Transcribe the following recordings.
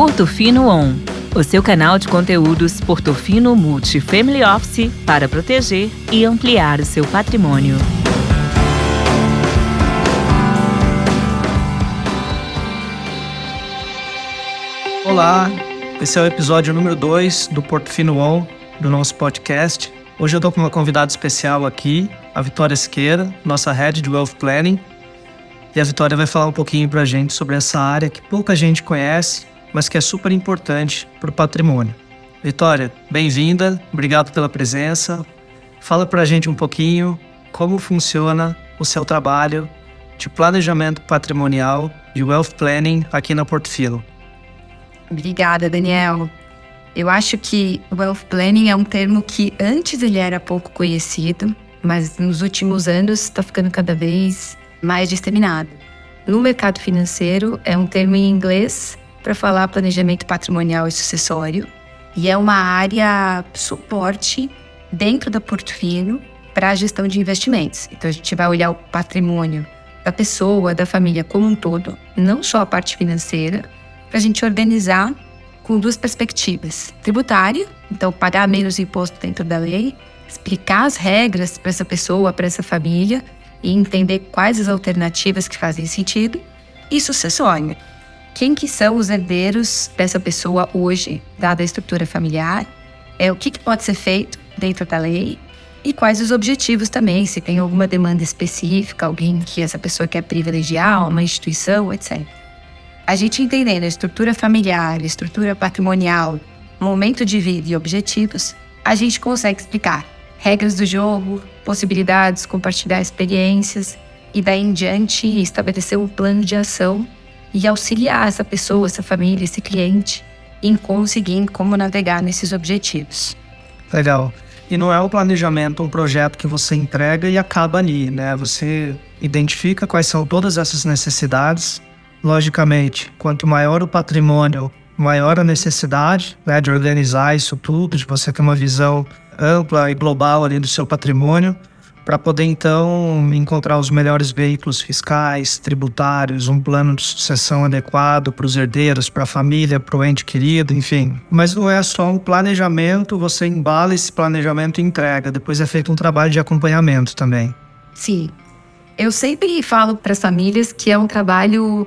Portofino On, o seu canal de conteúdos Portofino Multi Family Office para proteger e ampliar o seu patrimônio. Olá, esse é o episódio número 2 do Portofino On, do nosso podcast. Hoje eu estou com uma convidada especial aqui, a Vitória Siqueira, nossa Head de Wealth Planning. E a Vitória vai falar um pouquinho para a gente sobre essa área que pouca gente conhece mas que é super importante para o patrimônio. Vitória, bem-vinda, obrigado pela presença. Fala para a gente um pouquinho como funciona o seu trabalho de planejamento patrimonial, de wealth planning aqui na Portofilo. Obrigada, Daniel. Eu acho que wealth planning é um termo que antes ele era pouco conhecido, mas nos últimos anos está ficando cada vez mais disseminado. No mercado financeiro é um termo em inglês para falar planejamento patrimonial e sucessório. E é uma área suporte dentro da Portofino para a gestão de investimentos. Então a gente vai olhar o patrimônio da pessoa, da família como um todo, não só a parte financeira, para a gente organizar com duas perspectivas: tributária, então pagar menos imposto dentro da lei, explicar as regras para essa pessoa, para essa família e entender quais as alternativas que fazem sentido, e sucessório, quem que são os herdeiros dessa pessoa hoje, dada a estrutura familiar, é o que, que pode ser feito dentro da lei? E quais os objetivos também, se tem alguma demanda específica, alguém que essa pessoa quer privilegiar, uma instituição, etc. A gente entendendo a estrutura familiar, a estrutura patrimonial, momento de vida e objetivos, a gente consegue explicar regras do jogo, possibilidades, compartilhar experiências e daí em diante estabelecer um plano de ação e auxiliar essa pessoa, essa família, esse cliente em conseguir como navegar nesses objetivos. Legal. E não é o planejamento um projeto que você entrega e acaba ali, né? Você identifica quais são todas essas necessidades. Logicamente, quanto maior o patrimônio, maior a necessidade né, de organizar isso tudo, de você ter uma visão ampla e global ali do seu patrimônio para poder então encontrar os melhores veículos fiscais, tributários, um plano de sucessão adequado para os herdeiros, para a família, para o ente querido, enfim. Mas não é só um planejamento, você embala esse planejamento e entrega. Depois é feito um trabalho de acompanhamento também. Sim. Eu sempre falo para as famílias que é um trabalho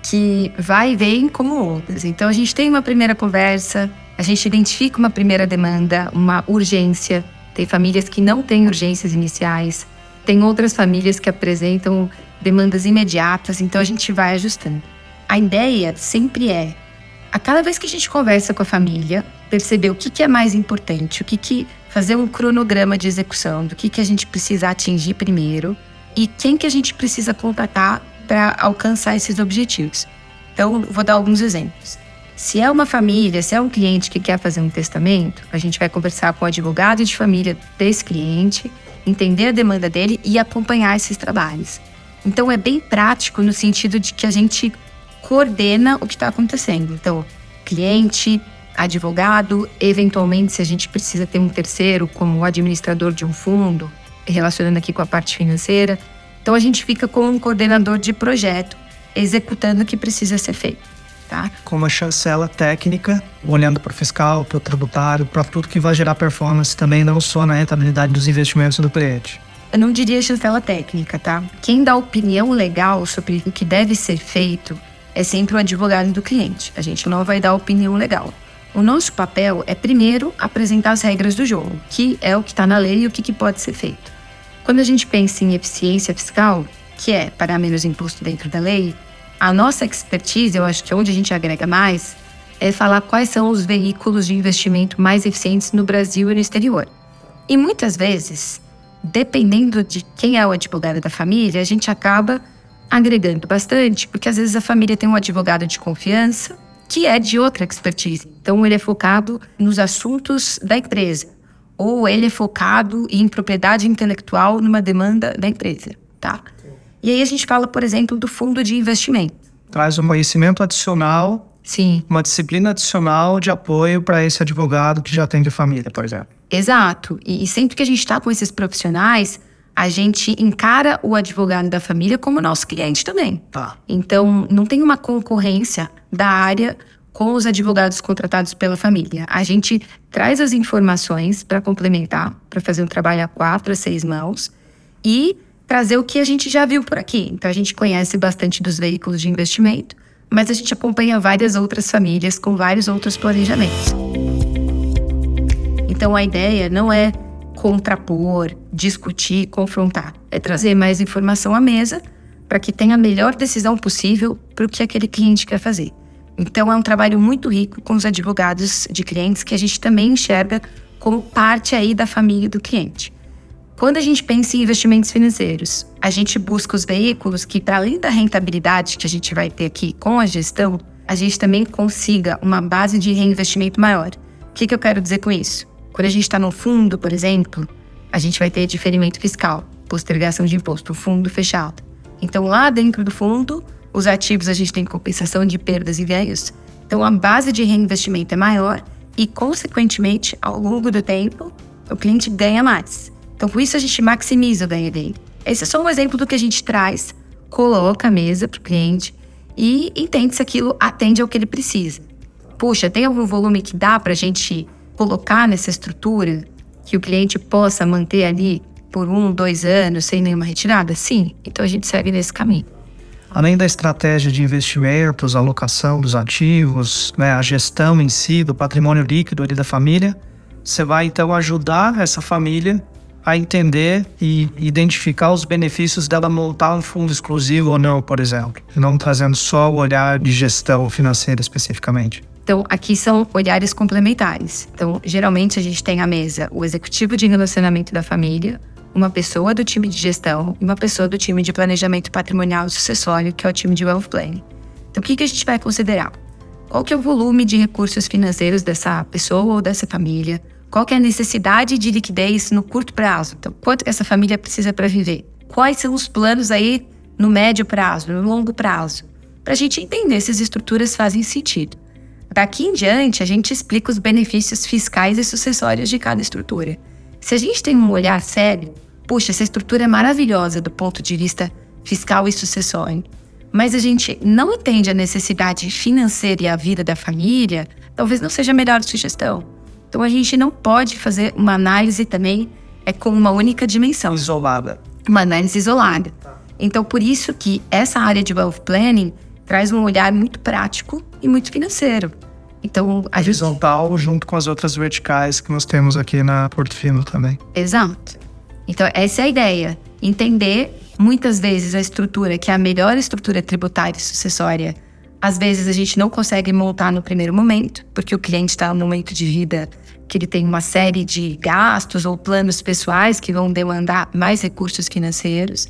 que vai e vem como outras. Então a gente tem uma primeira conversa, a gente identifica uma primeira demanda, uma urgência tem famílias que não têm urgências iniciais, tem outras famílias que apresentam demandas imediatas, então a gente vai ajustando. A ideia sempre é, a cada vez que a gente conversa com a família, perceber o que, que é mais importante, o que, que fazer um cronograma de execução do que, que a gente precisa atingir primeiro e quem que a gente precisa contatar para alcançar esses objetivos. Então, vou dar alguns exemplos. Se é uma família, se é um cliente que quer fazer um testamento, a gente vai conversar com o advogado de família desse cliente, entender a demanda dele e acompanhar esses trabalhos. Então é bem prático no sentido de que a gente coordena o que está acontecendo. Então, cliente, advogado, eventualmente, se a gente precisa ter um terceiro, como administrador de um fundo, relacionando aqui com a parte financeira. Então, a gente fica com um coordenador de projeto executando o que precisa ser feito tá? Com uma chancela técnica, olhando para o fiscal, para o tributário, para tudo que vai gerar performance também, não só na rentabilidade dos investimentos do cliente. Eu não diria chancela técnica, tá? Quem dá opinião legal sobre o que deve ser feito é sempre o advogado do cliente. A gente não vai dar opinião legal. O nosso papel é, primeiro, apresentar as regras do jogo, que é o que está na lei e o que, que pode ser feito. Quando a gente pensa em eficiência fiscal, que é pagar menos imposto dentro da lei, a nossa expertise, eu acho que é onde a gente agrega mais, é falar quais são os veículos de investimento mais eficientes no Brasil e no exterior. E muitas vezes, dependendo de quem é o advogado da família, a gente acaba agregando bastante, porque às vezes a família tem um advogado de confiança que é de outra expertise. Então ele é focado nos assuntos da empresa, ou ele é focado em propriedade intelectual numa demanda da empresa, tá? E aí a gente fala, por exemplo, do fundo de investimento. Traz um conhecimento adicional, Sim. uma disciplina adicional de apoio para esse advogado que já tem de família, por exemplo. Exato. E, e sempre que a gente está com esses profissionais, a gente encara o advogado da família como nosso cliente também. Tá. Então, não tem uma concorrência da área com os advogados contratados pela família. A gente traz as informações para complementar, para fazer um trabalho a quatro, a seis mãos e trazer o que a gente já viu por aqui. Então, a gente conhece bastante dos veículos de investimento, mas a gente acompanha várias outras famílias com vários outros planejamentos. Então, a ideia não é contrapor, discutir, confrontar, é trazer mais informação à mesa para que tenha a melhor decisão possível para o que aquele cliente quer fazer. Então, é um trabalho muito rico com os advogados de clientes que a gente também enxerga como parte aí da família do cliente. Quando a gente pensa em investimentos financeiros, a gente busca os veículos que, para além da rentabilidade que a gente vai ter aqui com a gestão, a gente também consiga uma base de reinvestimento maior. O que, que eu quero dizer com isso? Quando a gente está no fundo, por exemplo, a gente vai ter diferimento fiscal, postergação de imposto, fundo fechado. Então, lá dentro do fundo, os ativos a gente tem compensação de perdas e ganhos. Então a base de reinvestimento é maior e, consequentemente, ao longo do tempo, o cliente ganha mais. Então, com isso, a gente maximiza o ganho dele. Esse é só um exemplo do que a gente traz, coloca a mesa para o cliente e entende se aquilo atende ao que ele precisa. Puxa, tem algum volume que dá para a gente colocar nessa estrutura que o cliente possa manter ali por um, dois anos sem nenhuma retirada? Sim. Então a gente segue nesse caminho. Além da estratégia de investimentos, alocação dos ativos, né, a gestão em si do patrimônio líquido ali da família, você vai então ajudar essa família a entender e identificar os benefícios dela montar um fundo exclusivo ou não, por exemplo, não trazendo só o olhar de gestão financeira especificamente. Então, aqui são olhares complementares. Então, geralmente a gente tem à mesa o executivo de relacionamento da família, uma pessoa do time de gestão e uma pessoa do time de planejamento patrimonial sucessório, que é o time de wealth planning. Então, o que, que a gente vai considerar? Qual que é o volume de recursos financeiros dessa pessoa ou dessa família? Qual é a necessidade de liquidez no curto prazo? Então, quanto que essa família precisa para viver? Quais são os planos aí no médio prazo, no longo prazo? Para a gente entender se as estruturas fazem sentido. Daqui em diante, a gente explica os benefícios fiscais e sucessórios de cada estrutura. Se a gente tem um olhar sério puxa, essa estrutura é maravilhosa do ponto de vista fiscal e sucessório, mas a gente não entende a necessidade financeira e a vida da família, talvez não seja a melhor sugestão. Então a gente não pode fazer uma análise também é com uma única dimensão. Isolada. Uma análise isolada. Então por isso que essa área de wealth planning traz um olhar muito prático e muito financeiro. Então, a horizontal gente... junto com as outras verticais que nós temos aqui na Portofino também. Exato. Então, essa é a ideia. Entender muitas vezes a estrutura, que é a melhor estrutura tributária e sucessória, às vezes a gente não consegue montar no primeiro momento, porque o cliente está no momento de vida que ele tem uma série de gastos ou planos pessoais que vão demandar mais recursos financeiros,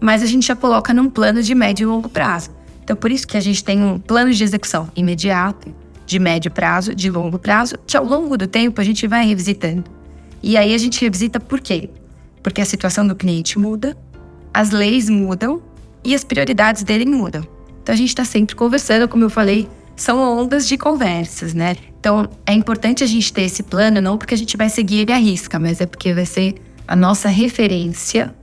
mas a gente já coloca num plano de médio e longo prazo. Então, por isso que a gente tem um plano de execução imediato, de médio prazo, de longo prazo, que ao longo do tempo a gente vai revisitando. E aí a gente revisita por quê? porque a situação do cliente muda, as leis mudam e as prioridades dele mudam. Então a gente está sempre conversando, como eu falei, são ondas de conversas, né? Então é importante a gente ter esse plano, não porque a gente vai seguir ele à risca, mas é porque vai ser a nossa referência,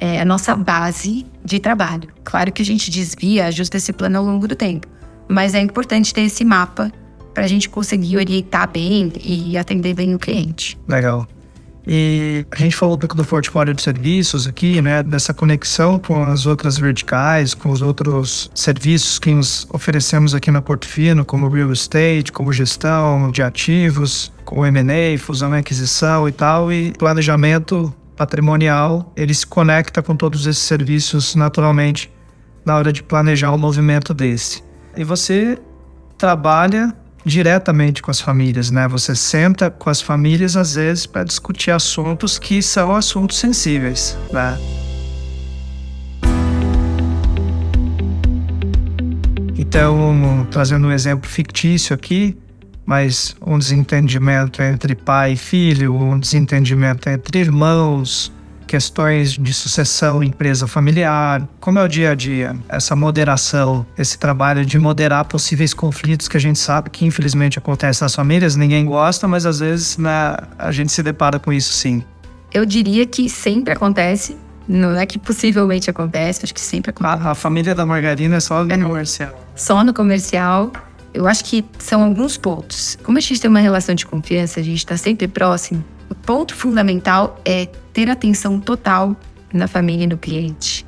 é, a nossa base de trabalho. Claro que a gente desvia, ajusta esse plano ao longo do tempo, mas é importante ter esse mapa para a gente conseguir orientar bem e atender bem o cliente. Legal. E a gente falou um pouco do portfólio de serviços aqui, né? Dessa conexão com as outras verticais, com os outros serviços que nós oferecemos aqui na Portofino, como real estate, como gestão de ativos, como M&A, fusão e aquisição e tal, e planejamento patrimonial, ele se conecta com todos esses serviços naturalmente na hora de planejar o um movimento desse. E você trabalha diretamente com as famílias, né? Você senta com as famílias às vezes para discutir assuntos que são assuntos sensíveis, né? Então, trazendo um exemplo fictício aqui, mas um desentendimento entre pai e filho, um desentendimento entre irmãos, questões de sucessão empresa familiar, como é o dia a dia, essa moderação, esse trabalho de moderar possíveis conflitos que a gente sabe que infelizmente acontece nas famílias, ninguém gosta, mas às vezes né, a gente se depara com isso sim. Eu diria que sempre acontece, não é que possivelmente acontece, acho que sempre acontece. A, a família da margarina é só no é, comercial. Só no comercial. eu acho que são alguns pontos. Como a gente tem uma relação de confiança, a gente está sempre próximo. O ponto fundamental é ter atenção total na família e no cliente.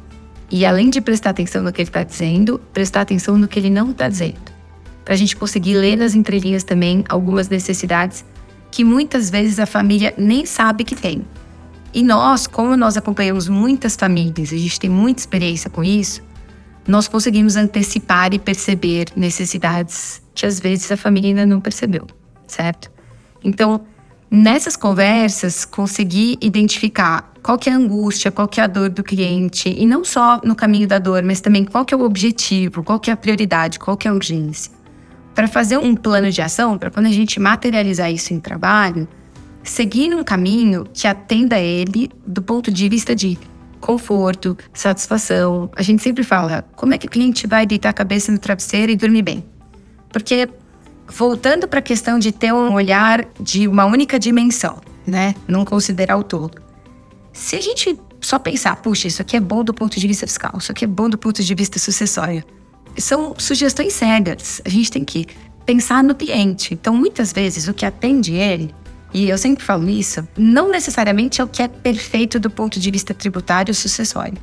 E além de prestar atenção no que ele está dizendo, prestar atenção no que ele não está dizendo. Para a gente conseguir ler nas entrelinhas também algumas necessidades que muitas vezes a família nem sabe que tem. E nós, como nós acompanhamos muitas famílias, a gente tem muita experiência com isso, nós conseguimos antecipar e perceber necessidades que às vezes a família ainda não percebeu, certo? Então, nessas conversas, conseguir identificar qual que é a angústia, qual que é a dor do cliente, e não só no caminho da dor, mas também qual que é o objetivo, qual que é a prioridade, qual que é a urgência. Para fazer um plano de ação, para quando a gente materializar isso em trabalho, seguir um caminho que atenda ele do ponto de vista de conforto, satisfação. A gente sempre fala, como é que o cliente vai deitar a cabeça no travesseiro e dormir bem? Porque voltando para a questão de ter um olhar de uma única dimensão, né? Não considerar o todo. Se a gente só pensar, puxa, isso aqui é bom do ponto de vista fiscal, isso aqui é bom do ponto de vista sucessório, são sugestões cegas. A gente tem que pensar no cliente. Então, muitas vezes, o que atende ele e eu sempre falo isso, não necessariamente é o que é perfeito do ponto de vista tributário sucessório.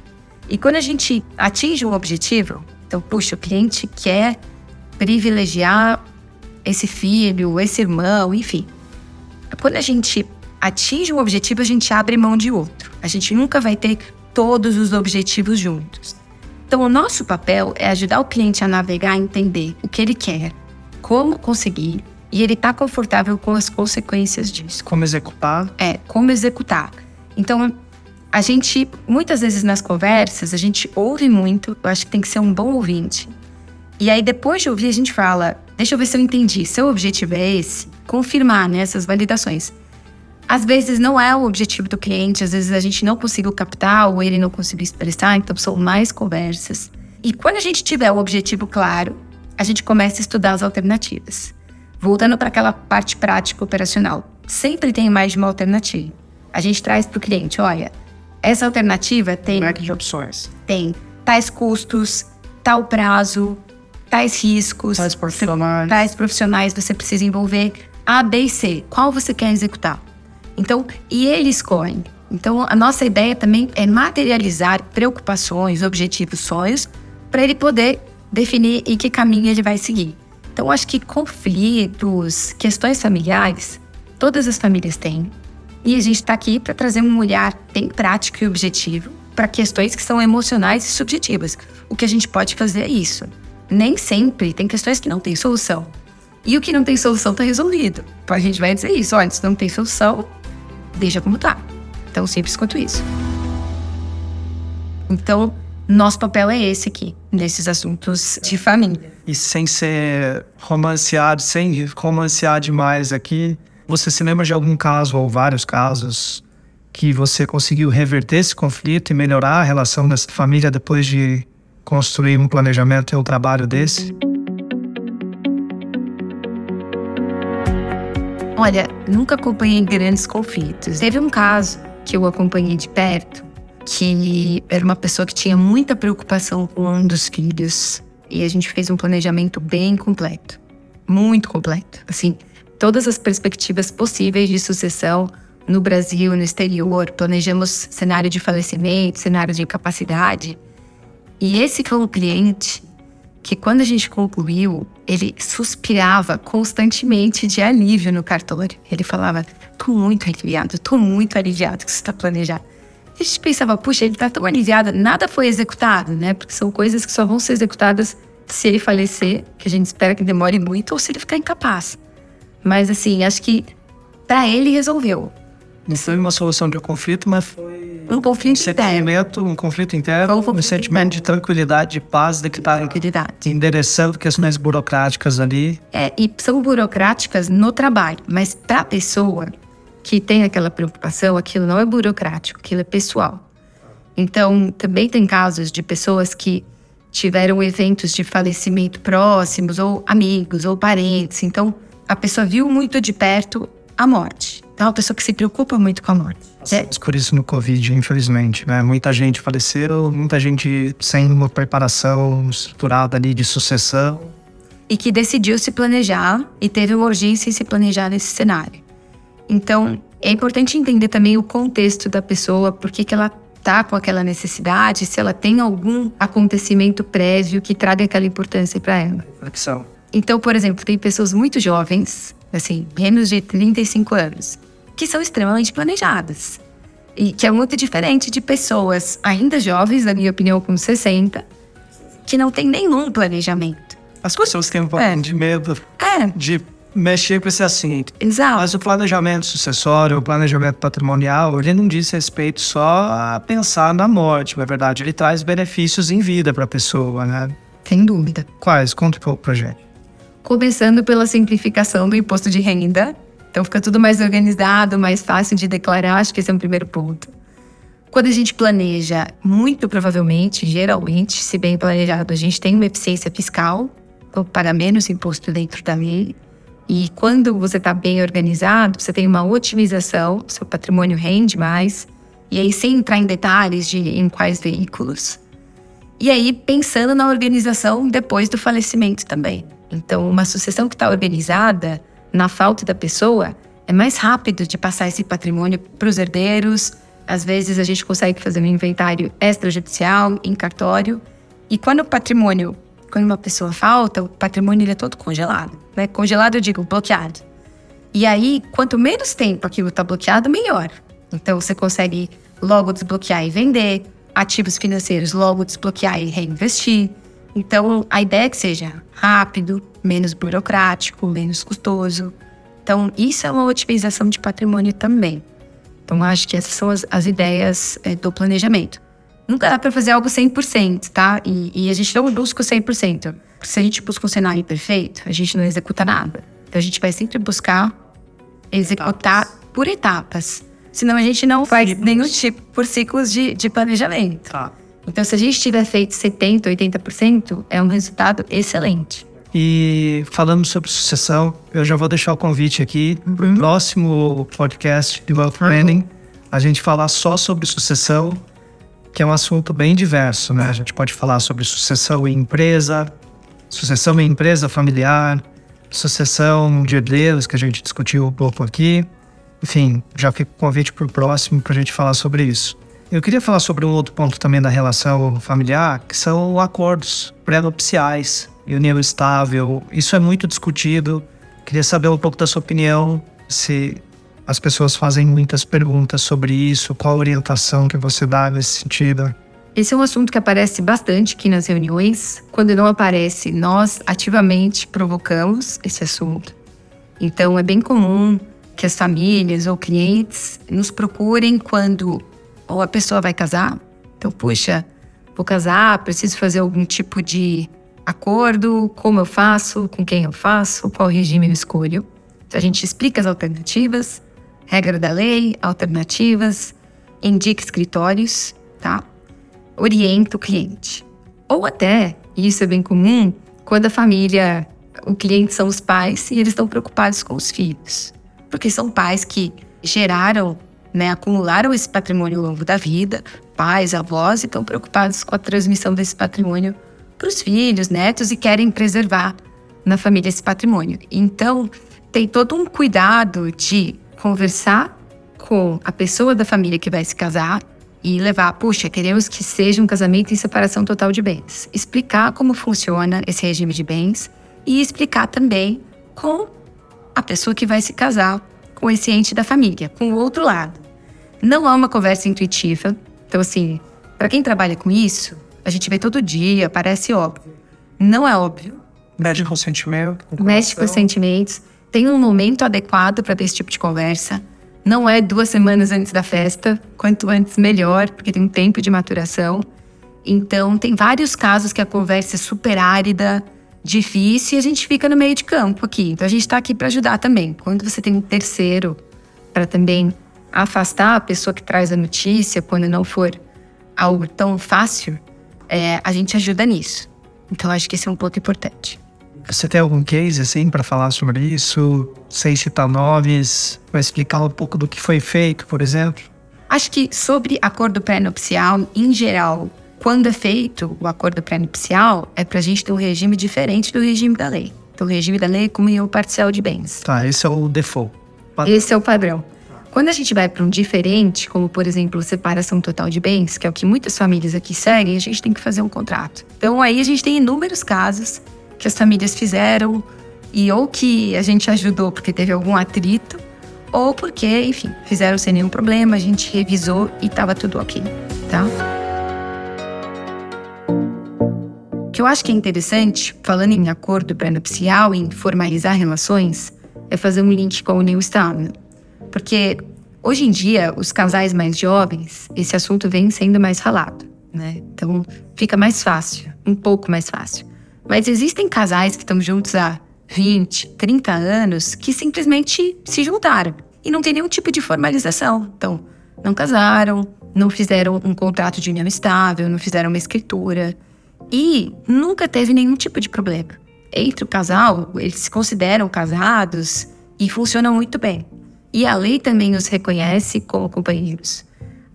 E quando a gente atinge um objetivo, então, puxa, o cliente quer privilegiar esse filho, esse irmão, enfim. Quando a gente atinge um objetivo, a gente abre mão de outro. A gente nunca vai ter todos os objetivos juntos. Então, o nosso papel é ajudar o cliente a navegar, a entender o que ele quer, como conseguir, e ele está confortável com as consequências disso. Como executar? É, como executar. Então, a gente, muitas vezes nas conversas, a gente ouve muito, eu acho que tem que ser um bom ouvinte. E aí, depois de ouvir, a gente fala: deixa eu ver se eu entendi. Seu objetivo é esse? Confirmar né, essas validações. Às vezes não é o objetivo do cliente, às vezes a gente não conseguiu captar ou ele não conseguiu expressar, então são mais conversas. E quando a gente tiver o objetivo claro, a gente começa a estudar as alternativas. Voltando para aquela parte prática operacional, sempre tem mais de uma alternativa. A gente traz para o cliente, olha, essa alternativa tem de opções. Tem tais custos, tal prazo, tais riscos, tais profissionais, tais profissionais você precisa envolver A, B e C. Qual você quer executar? Então, e ele escolhe. Então, a nossa ideia também é materializar preocupações, objetivos, sonhos, para ele poder definir em que caminho ele vai seguir. Então, acho que conflitos, questões familiares, todas as famílias têm. E a gente está aqui para trazer um olhar bem prático e objetivo para questões que são emocionais e subjetivas. O que a gente pode fazer é isso. Nem sempre tem questões que não têm solução. E o que não tem solução está resolvido. Então a gente vai dizer isso: olha, se não tem solução, deixa como está. Tão simples quanto isso. Então, nosso papel é esse aqui, nesses assuntos de família. E sem ser romanceado, sem romancear demais aqui, você se lembra de algum caso ou vários casos que você conseguiu reverter esse conflito e melhorar a relação dessa família depois de construir um planejamento e um trabalho desse? Olha, nunca acompanhei grandes conflitos. Teve um caso que eu acompanhei de perto, que era uma pessoa que tinha muita preocupação com um dos filhos. E a gente fez um planejamento bem completo. Muito completo. Assim, todas as perspectivas possíveis de sucessão no Brasil, no exterior. Planejamos cenário de falecimento, cenário de incapacidade. E esse foi um cliente que, quando a gente concluiu, ele suspirava constantemente de alívio no cartório. Ele falava: Tô muito aliviado, tô muito aliviado que isso está planejado a gente pensava, puxa, ele tá tão aliviado, nada foi executado, né? Porque são coisas que só vão ser executadas se ele falecer, que a gente espera que demore muito, ou se ele ficar incapaz. Mas assim, acho que para ele resolveu. Não foi uma solução de conflito, mas foi um conflito um sentimento, um conflito interno, um, um sentimento de tranquilidade, de paz, de que está endereçando questões burocráticas ali. É, e são burocráticas no trabalho, mas para a pessoa que tem aquela preocupação, aquilo não é burocrático, aquilo é pessoal. Então, também tem casos de pessoas que tiveram eventos de falecimento próximos, ou amigos, ou parentes. Então, a pessoa viu muito de perto a morte. Então, é uma pessoa que se preocupa muito com a morte. É. Por isso no Covid, infelizmente, né? Muita gente faleceu, muita gente sem uma preparação estruturada ali de sucessão. e que decidiu se planejar e teve uma urgência em se planejar nesse cenário. Então, é importante entender também o contexto da pessoa, por que, que ela tá com aquela necessidade, se ela tem algum acontecimento prévio que traga aquela importância para ela. Reflexão. Então, por exemplo, tem pessoas muito jovens, assim, menos de 35 anos, que são extremamente planejadas. E que é muito diferente de pessoas ainda jovens, na minha opinião, com 60, que não tem nenhum planejamento. As pessoas têm um pouco É. de medo É, de mexer com esse assunto. exato. Mas o planejamento sucessório, o planejamento patrimonial, ele não diz respeito só a pensar na morte, na verdade. Ele traz benefícios em vida para a pessoa, né? Sem dúvida. Quais? Conta um pouco pra gente. Começando pela simplificação do imposto de renda. Então fica tudo mais organizado, mais fácil de declarar. Acho que esse é um primeiro ponto. Quando a gente planeja, muito provavelmente, geralmente, se bem planejado, a gente tem uma eficiência fiscal, ou paga menos imposto dentro da lei. E quando você está bem organizado, você tem uma otimização, seu patrimônio rende mais. E aí, sem entrar em detalhes de em quais veículos. E aí, pensando na organização depois do falecimento também. Então, uma sucessão que está organizada, na falta da pessoa, é mais rápido de passar esse patrimônio para os herdeiros. Às vezes, a gente consegue fazer um inventário extrajudicial, em cartório. E quando o patrimônio, quando uma pessoa falta, o patrimônio é todo congelado. Né? Congelado, eu digo, bloqueado. E aí, quanto menos tempo aquilo está bloqueado, melhor. Então, você consegue logo desbloquear e vender, ativos financeiros logo desbloquear e reinvestir. Então, a ideia é que seja rápido, menos burocrático, menos custoso. Então, isso é uma otimização de patrimônio também. Então, acho que essas são as, as ideias é, do planejamento. Nunca dá para fazer algo 100%, tá? E, e a gente não busca o 100%. Porque se a gente busca um cenário perfeito, a gente não executa nada. Então, a gente vai sempre buscar executar por etapas. Senão, a gente não faz nenhum tipo por ciclos de, de planejamento. Tá. Então, se a gente tiver feito 70%, 80%, é um resultado excelente. E falando sobre sucessão, eu já vou deixar o convite aqui para o próximo podcast de Wealth Planning, a gente falar só sobre sucessão, que é um assunto bem diverso, né? A gente pode falar sobre sucessão em empresa, sucessão em empresa familiar, sucessão de herdeiros, que a gente discutiu um pouco aqui. Enfim, já fica o convite para o próximo para a gente falar sobre isso. Eu queria falar sobre um outro ponto também da relação familiar, que são acordos pré-nupciais, união estável. Isso é muito discutido. Queria saber um pouco da sua opinião, se as pessoas fazem muitas perguntas sobre isso, qual a orientação que você dá nesse sentido. Esse é um assunto que aparece bastante aqui nas reuniões. Quando não aparece, nós ativamente provocamos esse assunto. Então, é bem comum que as famílias ou clientes nos procurem quando ou a pessoa vai casar. Então, puxa, vou casar, preciso fazer algum tipo de acordo, como eu faço, com quem eu faço, qual regime eu escolho. Então, a gente explica as alternativas, regra da lei, alternativas, indica escritórios, tá? Orienta o cliente. Ou até, e isso é bem comum, quando a família, o cliente são os pais e eles estão preocupados com os filhos. Porque são pais que geraram, né, acumularam esse patrimônio ao longo da vida, pais, avós, e estão preocupados com a transmissão desse patrimônio para os filhos, netos e querem preservar na família esse patrimônio. Então, tem todo um cuidado de conversar com a pessoa da família que vai se casar e levar, puxa, queremos que seja um casamento em separação total de bens. Explicar como funciona esse regime de bens e explicar também com a pessoa que vai se casar, com esse ente da família, com o outro lado. Não há uma conversa intuitiva. Então, assim, para quem trabalha com isso, a gente vê todo dia, parece óbvio. Não é óbvio. Mede com sentimento. com Mexe com os sentimentos. Tem um momento adequado para ter esse tipo de conversa. Não é duas semanas antes da festa. Quanto antes, melhor, porque tem um tempo de maturação. Então, tem vários casos que a conversa é super árida, difícil, e a gente fica no meio de campo aqui. Então, a gente está aqui para ajudar também. Quando você tem um terceiro para também afastar a pessoa que traz a notícia, quando não for algo tão fácil, é, a gente ajuda nisso. Então, acho que esse é um ponto importante. Você tem algum case assim para falar sobre isso? Sem citar nomes, vai explicar um pouco do que foi feito, por exemplo? Acho que sobre acordo pré-nupcial, em geral, quando é feito o acordo pré-nupcial, é para a gente ter um regime diferente do regime da lei. Então, o regime da lei é comunhão parcial de bens. Tá, esse é o default. Esse é o padrão. Quando a gente vai para um diferente, como por exemplo separação total de bens, que é o que muitas famílias aqui seguem, a gente tem que fazer um contrato. Então aí a gente tem inúmeros casos que as famílias fizeram e ou que a gente ajudou porque teve algum atrito, ou porque, enfim, fizeram sem nenhum problema, a gente revisou e estava tudo ok, tá? O que eu acho que é interessante, falando em acordo pré-nupcial, em formalizar relações, é fazer um link com o New Start. Porque hoje em dia, os casais mais jovens, esse assunto vem sendo mais falado, né? Então fica mais fácil, um pouco mais fácil. Mas existem casais que estão juntos há 20, 30 anos que simplesmente se juntaram e não tem nenhum tipo de formalização. Então, não casaram, não fizeram um contrato de união estável, não fizeram uma escritura e nunca teve nenhum tipo de problema. Entre o casal, eles se consideram casados e funcionam muito bem. E a lei também os reconhece como companheiros.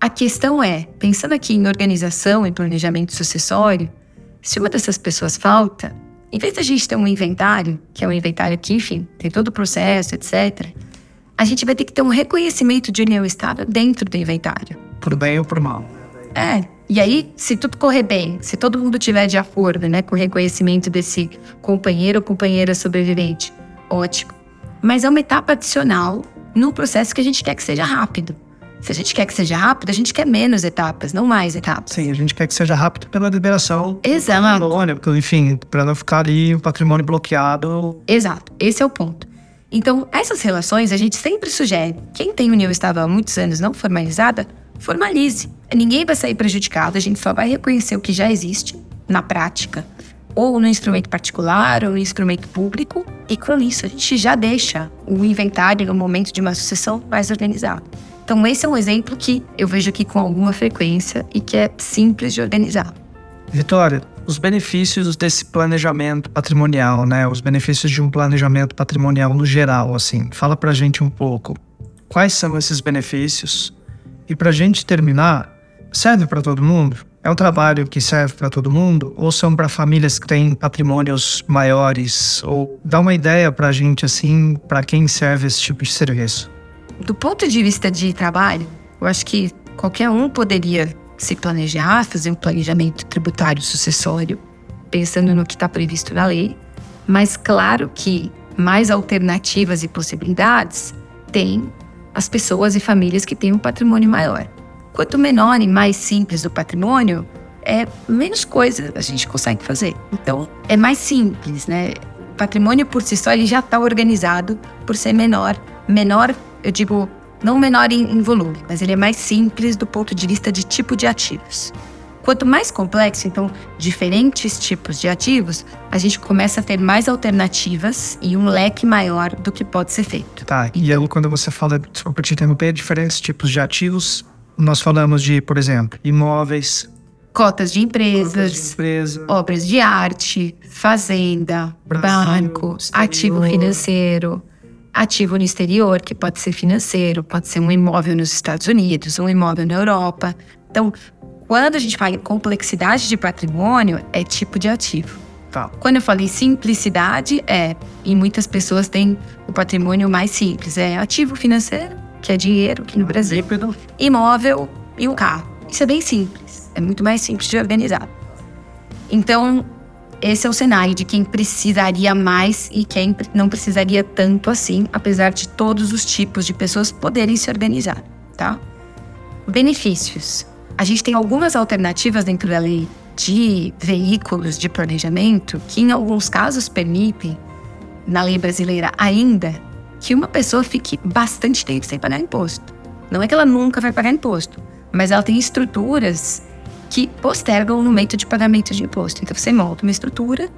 A questão é, pensando aqui em organização e planejamento sucessório, se uma dessas pessoas falta, em vez da gente ter um inventário, que é um inventário que, enfim, tem todo o processo, etc., a gente vai ter que ter um reconhecimento de união estável dentro do inventário. Por bem ou por mal. É. E aí, se tudo correr bem, se todo mundo tiver de acordo, né, com o reconhecimento desse companheiro ou companheira sobrevivente, ótimo. Mas é uma etapa adicional no processo que a gente quer que seja rápido. Se a gente quer que seja rápido, a gente quer menos etapas, não mais etapas. Sim, a gente quer que seja rápido pela liberação Exato. do patrimônio, enfim, para não ficar ali o patrimônio bloqueado. Exato, esse é o ponto. Então, essas relações a gente sempre sugere. Quem tem união estável há muitos anos não formalizada, formalize. Ninguém vai sair prejudicado, a gente só vai reconhecer o que já existe na prática, ou no instrumento particular, ou no instrumento público, e com isso a gente já deixa o inventário no momento de uma sucessão mais organizado. Então, esse é um exemplo que eu vejo aqui com alguma frequência e que é simples de organizar. Vitória, os benefícios desse planejamento patrimonial, né? Os benefícios de um planejamento patrimonial no geral, assim. Fala pra gente um pouco. Quais são esses benefícios? E pra gente terminar, serve para todo mundo? É um trabalho que serve para todo mundo? Ou são para famílias que têm patrimônios maiores? Ou dá uma ideia pra gente, assim, para quem serve esse tipo de serviço? Do ponto de vista de trabalho, eu acho que qualquer um poderia se planejar, fazer um planejamento tributário sucessório, pensando no que está previsto na lei. Mas claro que mais alternativas e possibilidades tem as pessoas e famílias que têm um patrimônio maior. Quanto menor e mais simples o patrimônio, é menos coisa a gente consegue fazer. Então, é mais simples, né? O patrimônio por si só ele já está organizado por ser menor. Menor, eu digo, não menor em, em volume, mas ele é mais simples do ponto de vista de tipo de ativos. Quanto mais complexo, então, diferentes tipos de ativos, a gente começa a ter mais alternativas e um leque maior do que pode ser feito. Tá, e quando você fala, desculpa te interromper, diferentes tipos de ativos, nós falamos de, por exemplo, imóveis, Cotas de empresas, cotas de empresa, obras de arte, fazenda, Brasil, bancos, exterior. ativo financeiro, ativo no exterior, que pode ser financeiro, pode ser um imóvel nos Estados Unidos, um imóvel na Europa. Então, quando a gente fala em complexidade de patrimônio, é tipo de ativo. tá. Quando eu falei simplicidade, é, e muitas pessoas têm o patrimônio mais simples, é ativo financeiro, que é dinheiro aqui no Brasil, imóvel e um carro. Isso é bem simples, é muito mais simples de organizar. Então, esse é o cenário de quem precisaria mais e quem não precisaria tanto assim, apesar de todos os tipos de pessoas poderem se organizar, tá? Benefícios. A gente tem algumas alternativas dentro da lei de veículos de planejamento que, em alguns casos, permitem, na lei brasileira ainda, que uma pessoa fique bastante tempo sem pagar imposto. Não é que ela nunca vai pagar imposto, mas ela tem estruturas que postergam o momento de pagamento de imposto. Então você monta uma estrutura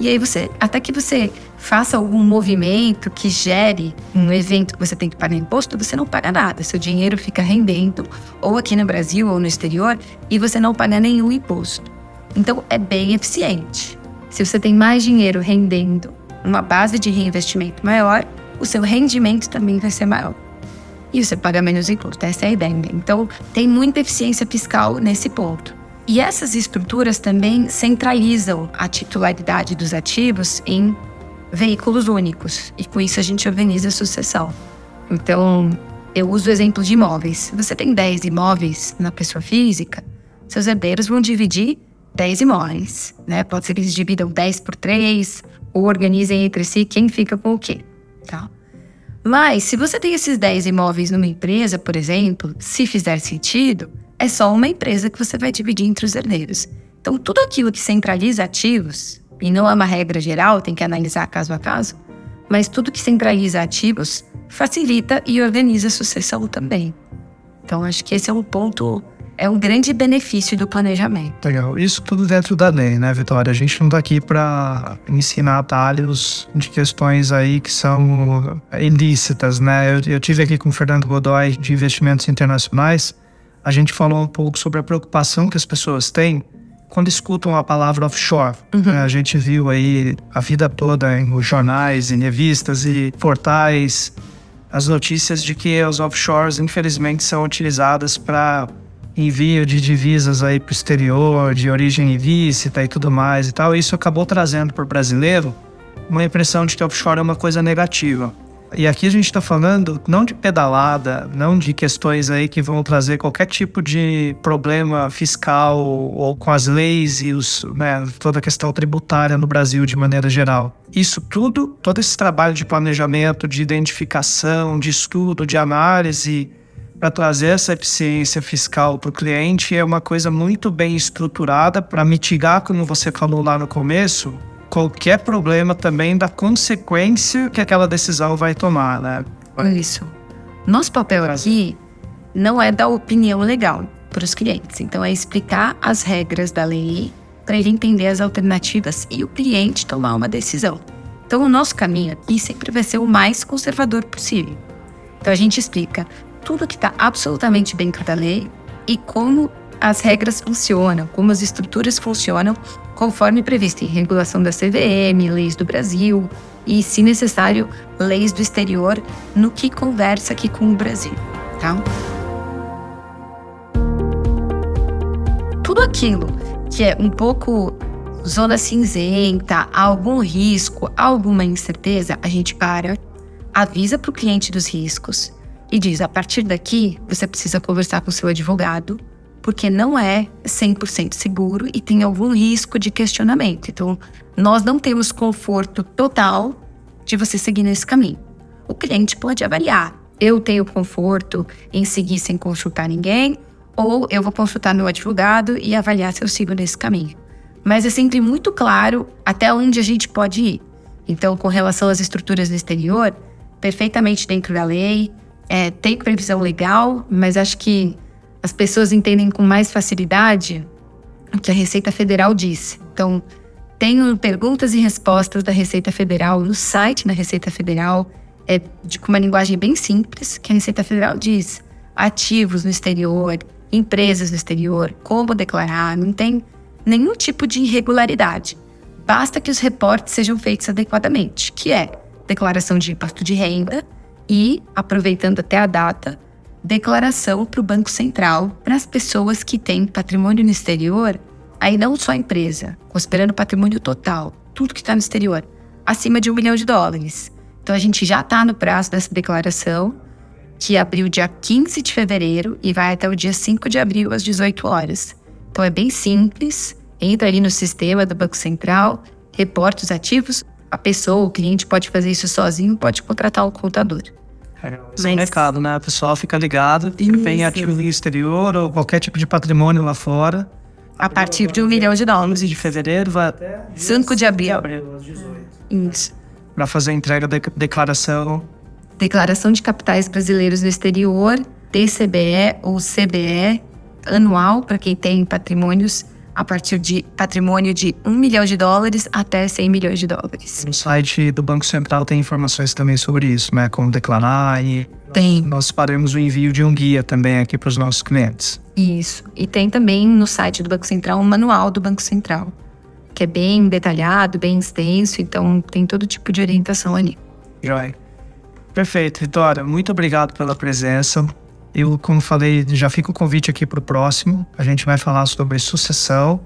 e aí você, até que você faça algum movimento que gere um evento que você tem que pagar imposto, você não paga nada. Seu dinheiro fica rendendo, ou aqui no Brasil ou no exterior, e você não paga nenhum imposto. Então é bem eficiente. Se você tem mais dinheiro rendendo uma base de reinvestimento maior, o seu rendimento também vai ser maior. E você paga menos imposto, essa é a ideia. Então tem muita eficiência fiscal nesse ponto. E essas estruturas também centralizam a titularidade dos ativos em veículos únicos. E com isso a gente organiza a sucessão. Então, eu uso o exemplo de imóveis. Se você tem 10 imóveis na pessoa física, seus herdeiros vão dividir 10 imóveis. Né? Pode ser que eles dividam 10 por 3 ou organizem entre si quem fica com o quê. Tá? Mas, se você tem esses 10 imóveis numa empresa, por exemplo, se fizer sentido, é só uma empresa que você vai dividir entre os herdeiros. Então, tudo aquilo que centraliza ativos, e não é uma regra geral, tem que analisar caso a caso, mas tudo que centraliza ativos facilita e organiza a sucessão também. Então, acho que esse é um ponto, é um grande benefício do planejamento. Legal. Isso tudo dentro da lei, né, Vitória? A gente não está aqui para ensinar atalhos de questões aí que são ilícitas, né? Eu, eu tive aqui com o Fernando Godoy de Investimentos Internacionais. A gente falou um pouco sobre a preocupação que as pessoas têm quando escutam a palavra offshore. Uhum. A gente viu aí a vida toda em jornais, em revistas e portais as notícias de que os offshores, infelizmente, são utilizadas para envio de divisas aí o exterior, de origem ilícita e tudo mais e tal. Isso acabou trazendo para o brasileiro uma impressão de que offshore é uma coisa negativa. E aqui a gente está falando não de pedalada, não de questões aí que vão trazer qualquer tipo de problema fiscal ou com as leis e os, né, toda a questão tributária no Brasil de maneira geral. Isso tudo, todo esse trabalho de planejamento, de identificação, de estudo, de análise para trazer essa eficiência fiscal para o cliente é uma coisa muito bem estruturada para mitigar, como você falou lá no começo, qualquer problema também da consequência que aquela decisão vai tomar, né? Isso. Nosso papel aqui não é dar opinião legal para os clientes, então é explicar as regras da lei para ele entender as alternativas e o cliente tomar uma decisão. Então, o nosso caminho aqui sempre vai ser o mais conservador possível. Então, a gente explica tudo que está absolutamente dentro da lei e como as regras funcionam, como as estruturas funcionam conforme previsto em regulação da CVM, leis do Brasil e, se necessário, leis do exterior, no que conversa aqui com o Brasil, tá? Tudo aquilo que é um pouco zona cinzenta, algum risco, alguma incerteza, a gente para, avisa para o cliente dos riscos e diz: a partir daqui você precisa conversar com seu advogado porque não é 100% seguro e tem algum risco de questionamento. Então, nós não temos conforto total de você seguir nesse caminho. O cliente pode avaliar. Eu tenho conforto em seguir sem consultar ninguém, ou eu vou consultar meu advogado e avaliar se eu sigo nesse caminho. Mas é sempre muito claro até onde a gente pode ir. Então, com relação às estruturas do exterior, perfeitamente dentro da lei, é, tem previsão legal, mas acho que as pessoas entendem com mais facilidade o que a Receita Federal diz. Então, tenho perguntas e respostas da Receita Federal no site da Receita Federal, é de, com uma linguagem bem simples, que a Receita Federal diz ativos no exterior, empresas no exterior, como declarar, não tem nenhum tipo de irregularidade. Basta que os reportes sejam feitos adequadamente, que é declaração de imposto de renda e, aproveitando até a data, declaração para o Banco Central para as pessoas que têm patrimônio no exterior, aí não só a empresa, considerando patrimônio total, tudo que está no exterior, acima de um milhão de dólares. Então a gente já está no prazo dessa declaração, que abriu dia 15 de fevereiro e vai até o dia 5 de abril às 18 horas. Então é bem simples, entra ali no sistema do Banco Central, reporta os ativos, a pessoa, o cliente pode fazer isso sozinho, pode contratar um contador. Esse Mas... mercado, né? O pessoal fica ligado, que tem ativo no exterior ou qualquer tipo de patrimônio lá fora. A partir de um milhão de dólares. de fevereiro vai até 5 de abril. Isso. Para fazer a entrega da declaração. Declaração de capitais brasileiros no exterior, TCBE ou CBE, anual, para quem tem patrimônios a partir de patrimônio de 1 milhão de dólares até 100 milhões de dólares. No site do Banco Central tem informações também sobre isso, né? Como declarar e tem. Nós faremos o envio de um guia também aqui para os nossos clientes. Isso. E tem também no site do Banco Central um manual do Banco Central, que é bem detalhado, bem extenso, então tem todo tipo de orientação ali. Joia. Perfeito, Vitória. Muito obrigado pela presença. Eu, como falei, já fica o convite aqui para o próximo. A gente vai falar sobre sucessão.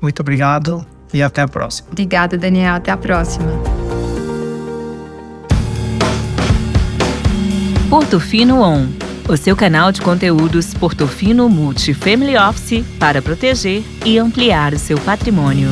Muito obrigado e até a próxima. Obrigada, Daniel. Até a próxima. Portofino On, o seu canal de conteúdos Portofino Multi Family Office para proteger e ampliar o seu patrimônio.